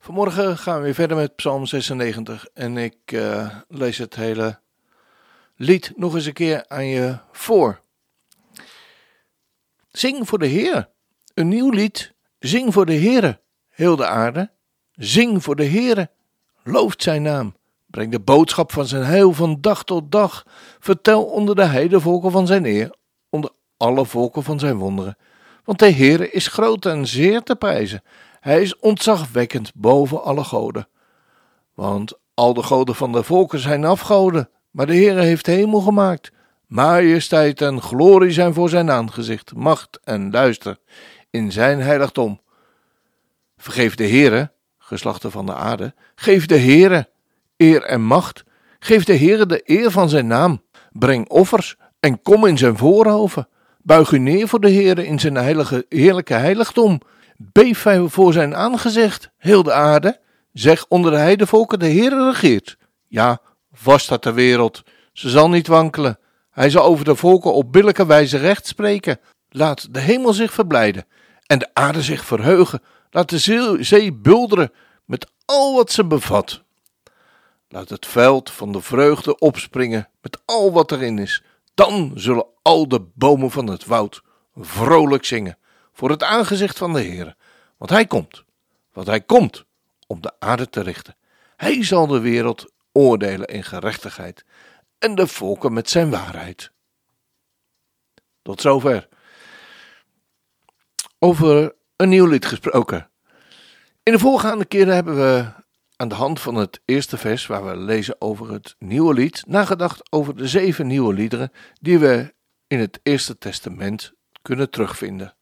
Vanmorgen gaan we weer verder met Psalm 96 en ik uh, lees het hele lied nog eens een keer aan je voor. Zing voor de Heer, een nieuw lied. Zing voor de Heer, heel de aarde. Zing voor de Heer, looft zijn naam. Breng de boodschap van zijn heil van dag tot dag. Vertel onder de heidevolken van zijn eer, onder alle volken van zijn wonderen. Want de Heer is groot en zeer te prijzen. Hij is ontzagwekkend boven alle goden. Want al de goden van de volken zijn afgoden, maar de Heere heeft hemel gemaakt. Majesteit en glorie zijn voor zijn aangezicht, macht en luister in zijn heiligdom. Vergeef de Heere, geslachten van de aarde, geef de Heere eer en macht, geef de Heere de eer van zijn naam, breng offers en kom in zijn voorhoven. Buig u neer voor de Heere in zijn heilige, heerlijke heiligdom. Beef voor zijn aangezicht, heel de aarde. Zeg onder de heidevolken, de Heere regeert. Ja, vast staat de wereld. Ze zal niet wankelen. Hij zal over de volken op billijke wijze recht spreken. Laat de hemel zich verblijden en de aarde zich verheugen. Laat de zee bulderen met al wat ze bevat. Laat het veld van de vreugde opspringen met al wat erin is. Dan zullen al de bomen van het woud vrolijk zingen voor het aangezicht van de Heer. Want hij komt, want hij komt om de aarde te richten. Hij zal de wereld oordelen in gerechtigheid en de volken met zijn waarheid. Tot zover. Over een nieuw lied gesproken. In de voorgaande keren hebben we aan de hand van het eerste vers, waar we lezen over het nieuwe lied, nagedacht over de zeven nieuwe liederen die we in het Eerste Testament kunnen terugvinden.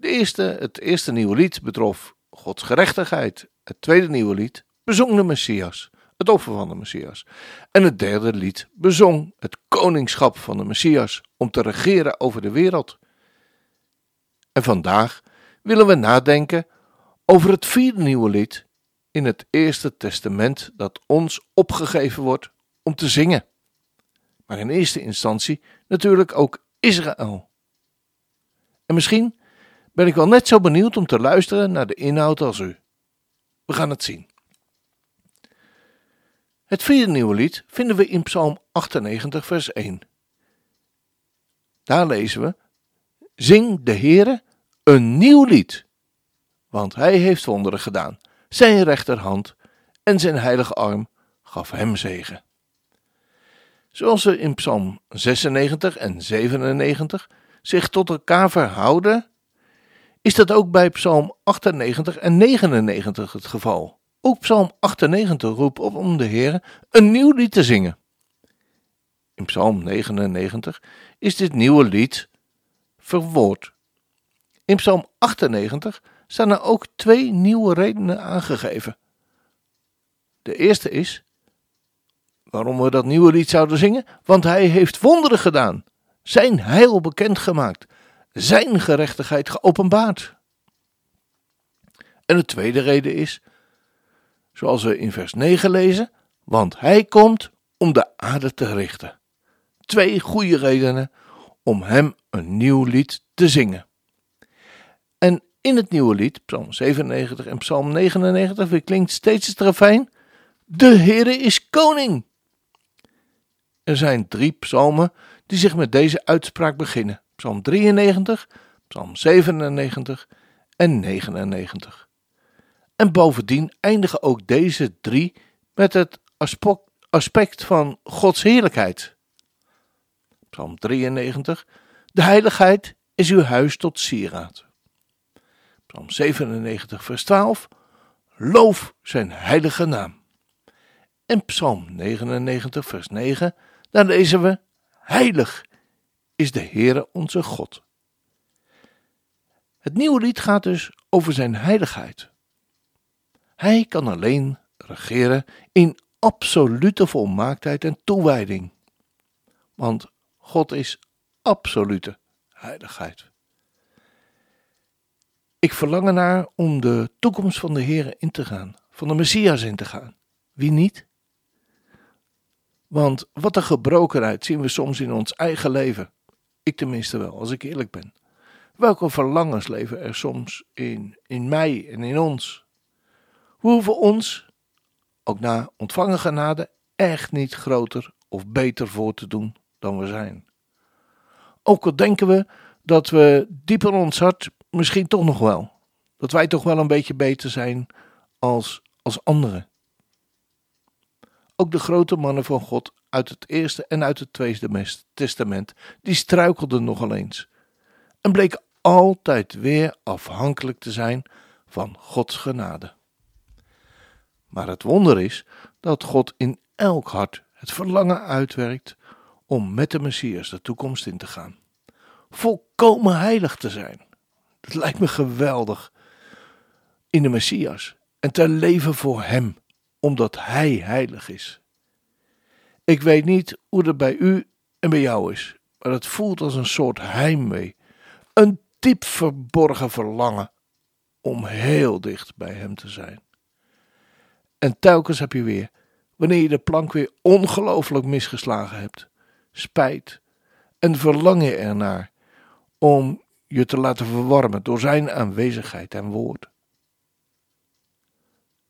De eerste, het eerste nieuwe lied betrof Gods gerechtigheid. Het tweede nieuwe lied bezong de Messias, het offer van de Messias. En het derde lied bezong het koningschap van de Messias om te regeren over de wereld. En vandaag willen we nadenken over het vierde nieuwe lied in het Eerste Testament dat ons opgegeven wordt om te zingen. Maar in eerste instantie natuurlijk ook Israël. En misschien ben ik wel net zo benieuwd om te luisteren naar de inhoud als u. We gaan het zien. Het vierde nieuwe lied vinden we in Psalm 98, vers 1. Daar lezen we: Zing de Heere een nieuw lied, want hij heeft wonderen gedaan. Zijn rechterhand en zijn heilige arm gaf hem zegen. Zoals ze in Psalm 96 en 97 zich tot elkaar verhouden is dat ook bij Psalm 98 en 99 het geval. Ook Psalm 98 roept op om de Heer een nieuw lied te zingen. In Psalm 99 is dit nieuwe lied verwoord. In Psalm 98 staan er ook twee nieuwe redenen aangegeven. De eerste is waarom we dat nieuwe lied zouden zingen, want hij heeft wonderen gedaan, zijn heil bekendgemaakt zijn gerechtigheid geopenbaard. En de tweede reden is, zoals we in vers 9 lezen, want hij komt om de aarde te richten. Twee goede redenen om hem een nieuw lied te zingen. En in het nieuwe lied, Psalm 97 en Psalm 99, klinkt steeds het refrein: De Heere is koning. Er zijn drie psalmen die zich met deze uitspraak beginnen. Psalm 93, Psalm 97 en 99. En bovendien eindigen ook deze drie met het aspect van Gods heerlijkheid. Psalm 93, de heiligheid is uw huis tot sieraad. Psalm 97, vers 12, loof zijn heilige naam. En Psalm 99, vers 9, daar lezen we, heilig is de Heere onze God. Het nieuwe lied gaat dus over zijn heiligheid. Hij kan alleen regeren in absolute volmaaktheid en toewijding. Want God is absolute heiligheid. Ik verlang ernaar om de toekomst van de Heer in te gaan, van de Messias in te gaan. Wie niet? Want wat een gebrokenheid zien we soms in ons eigen leven. Ik tenminste wel, als ik eerlijk ben. Welke verlangens leven er soms in, in mij en in ons? We hoeven ons, ook na ontvangen genade, echt niet groter of beter voor te doen dan we zijn. Ook al denken we dat we diep in ons hart misschien toch nog wel, dat wij toch wel een beetje beter zijn als, als anderen. Ook de grote mannen van God uit het Eerste en uit het Tweede Testament, die struikelden nogal eens. En bleken altijd weer afhankelijk te zijn van Gods genade. Maar het wonder is dat God in elk hart het verlangen uitwerkt om met de Messias de toekomst in te gaan. Volkomen heilig te zijn. Dat lijkt me geweldig. In de Messias en te leven voor Hem, omdat Hij heilig is. Ik weet niet hoe dat bij u en bij jou is, maar het voelt als een soort heimwee. Een diep verborgen verlangen om heel dicht bij Hem te zijn. En telkens heb je weer, wanneer je de plank weer ongelooflijk misgeslagen hebt, spijt en verlang je ernaar om je te laten verwarmen door Zijn aanwezigheid en woord.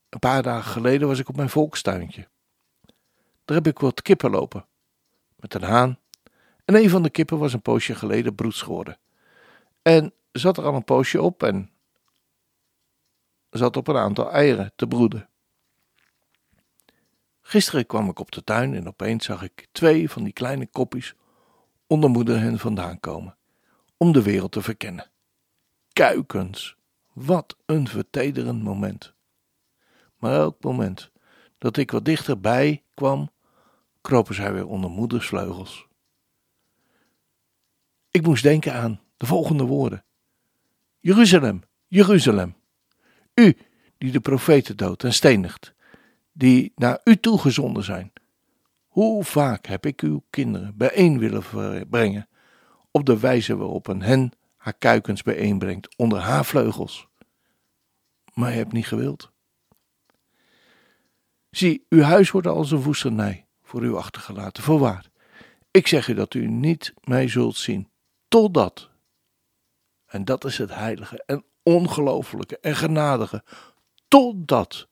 Een paar dagen geleden was ik op mijn volkstuintje. Daar heb ik wat kippen lopen. Met een haan. En een van de kippen was een poosje geleden broeds. En zat er al een poosje op en zat op een aantal eieren te broeden. Gisteren kwam ik op de tuin en opeens zag ik twee van die kleine koppies onder moeder hen vandaan komen, om de wereld te verkennen. Kuikens, wat een vertederend moment. Maar elk moment dat ik wat dichterbij kwam, kropen zij weer onder moeders vleugels. Ik moest denken aan de volgende woorden: Jeruzalem, Jeruzalem, u die de profeten doodt en stenigt, die naar u toegezonden zijn. Hoe vaak heb ik uw kinderen bijeen willen brengen, op de wijze waarop een hen haar kuikens bijeenbrengt onder haar vleugels. Maar je hebt niet gewild. Zie, uw huis wordt als een woestenij voor u achtergelaten, voorwaar. Ik zeg u dat u niet mij zult zien, totdat. En dat is het heilige en ongelooflijke en genadige, totdat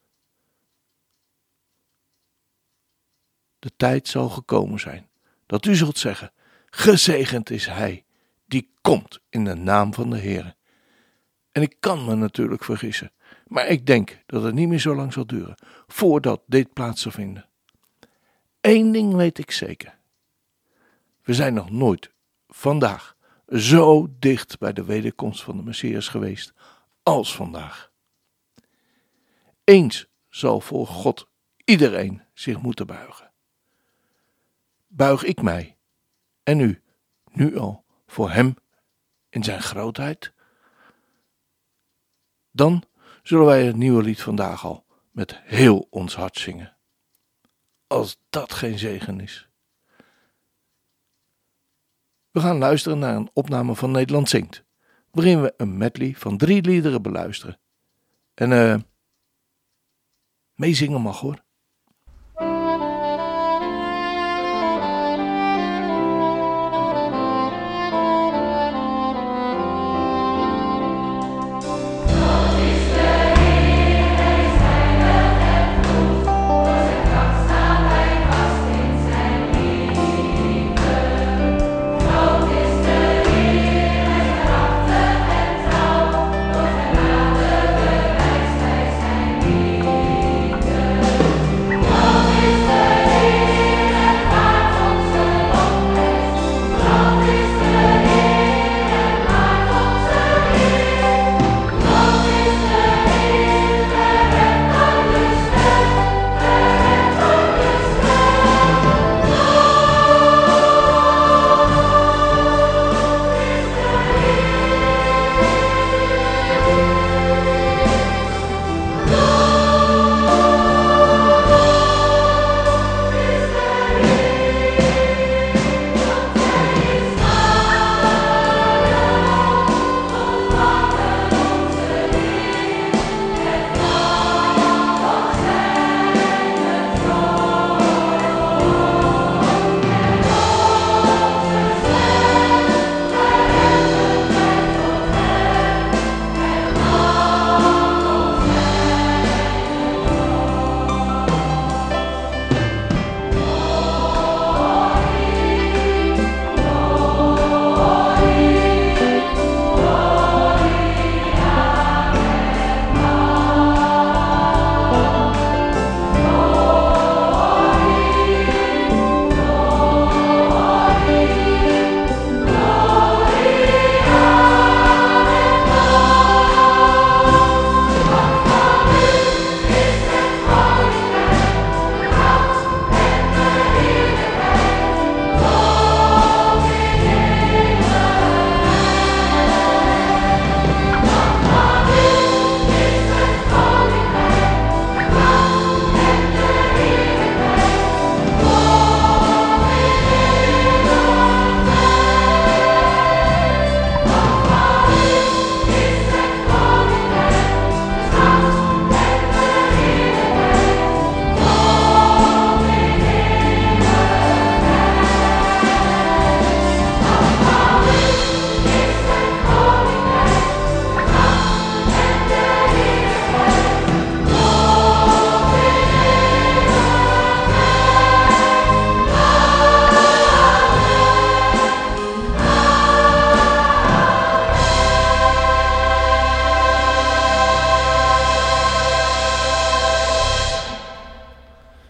de tijd zal gekomen zijn dat u zult zeggen: Gezegend is Hij die komt in de naam van de Heer. En ik kan me natuurlijk vergissen, maar ik denk dat het niet meer zo lang zal duren voordat dit plaats zal vinden. Eén ding weet ik zeker. We zijn nog nooit vandaag zo dicht bij de wederkomst van de Messias geweest als vandaag. Eens zal voor God iedereen zich moeten buigen. Buig ik mij en u nu al voor Hem in Zijn grootheid? Dan zullen wij het nieuwe lied vandaag al met heel ons hart zingen. Als dat geen zegen is. We gaan luisteren naar een opname van Nederland Zingt, waarin we een medley van drie liederen beluisteren. En eh, meezingen mag hoor.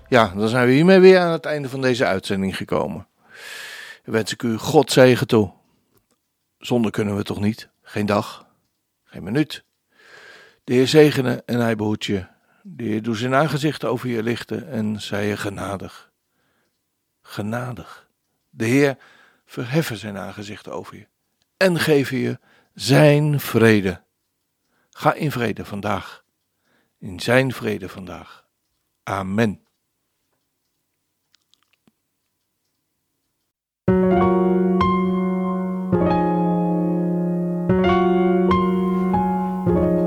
Ja, dan zijn we hiermee weer aan het einde van deze uitzending gekomen. Dan wens ik u God zegen toe. Zonder kunnen we toch niet? Geen dag, geen minuut. De Heer zegene en hij behoedt je. De Heer doet zijn aangezicht over je lichten en zij je genadig. Genadig. De Heer verheffen zijn aangezicht over je en geven je zijn vrede. Ga in vrede vandaag. In zijn vrede vandaag. Amen.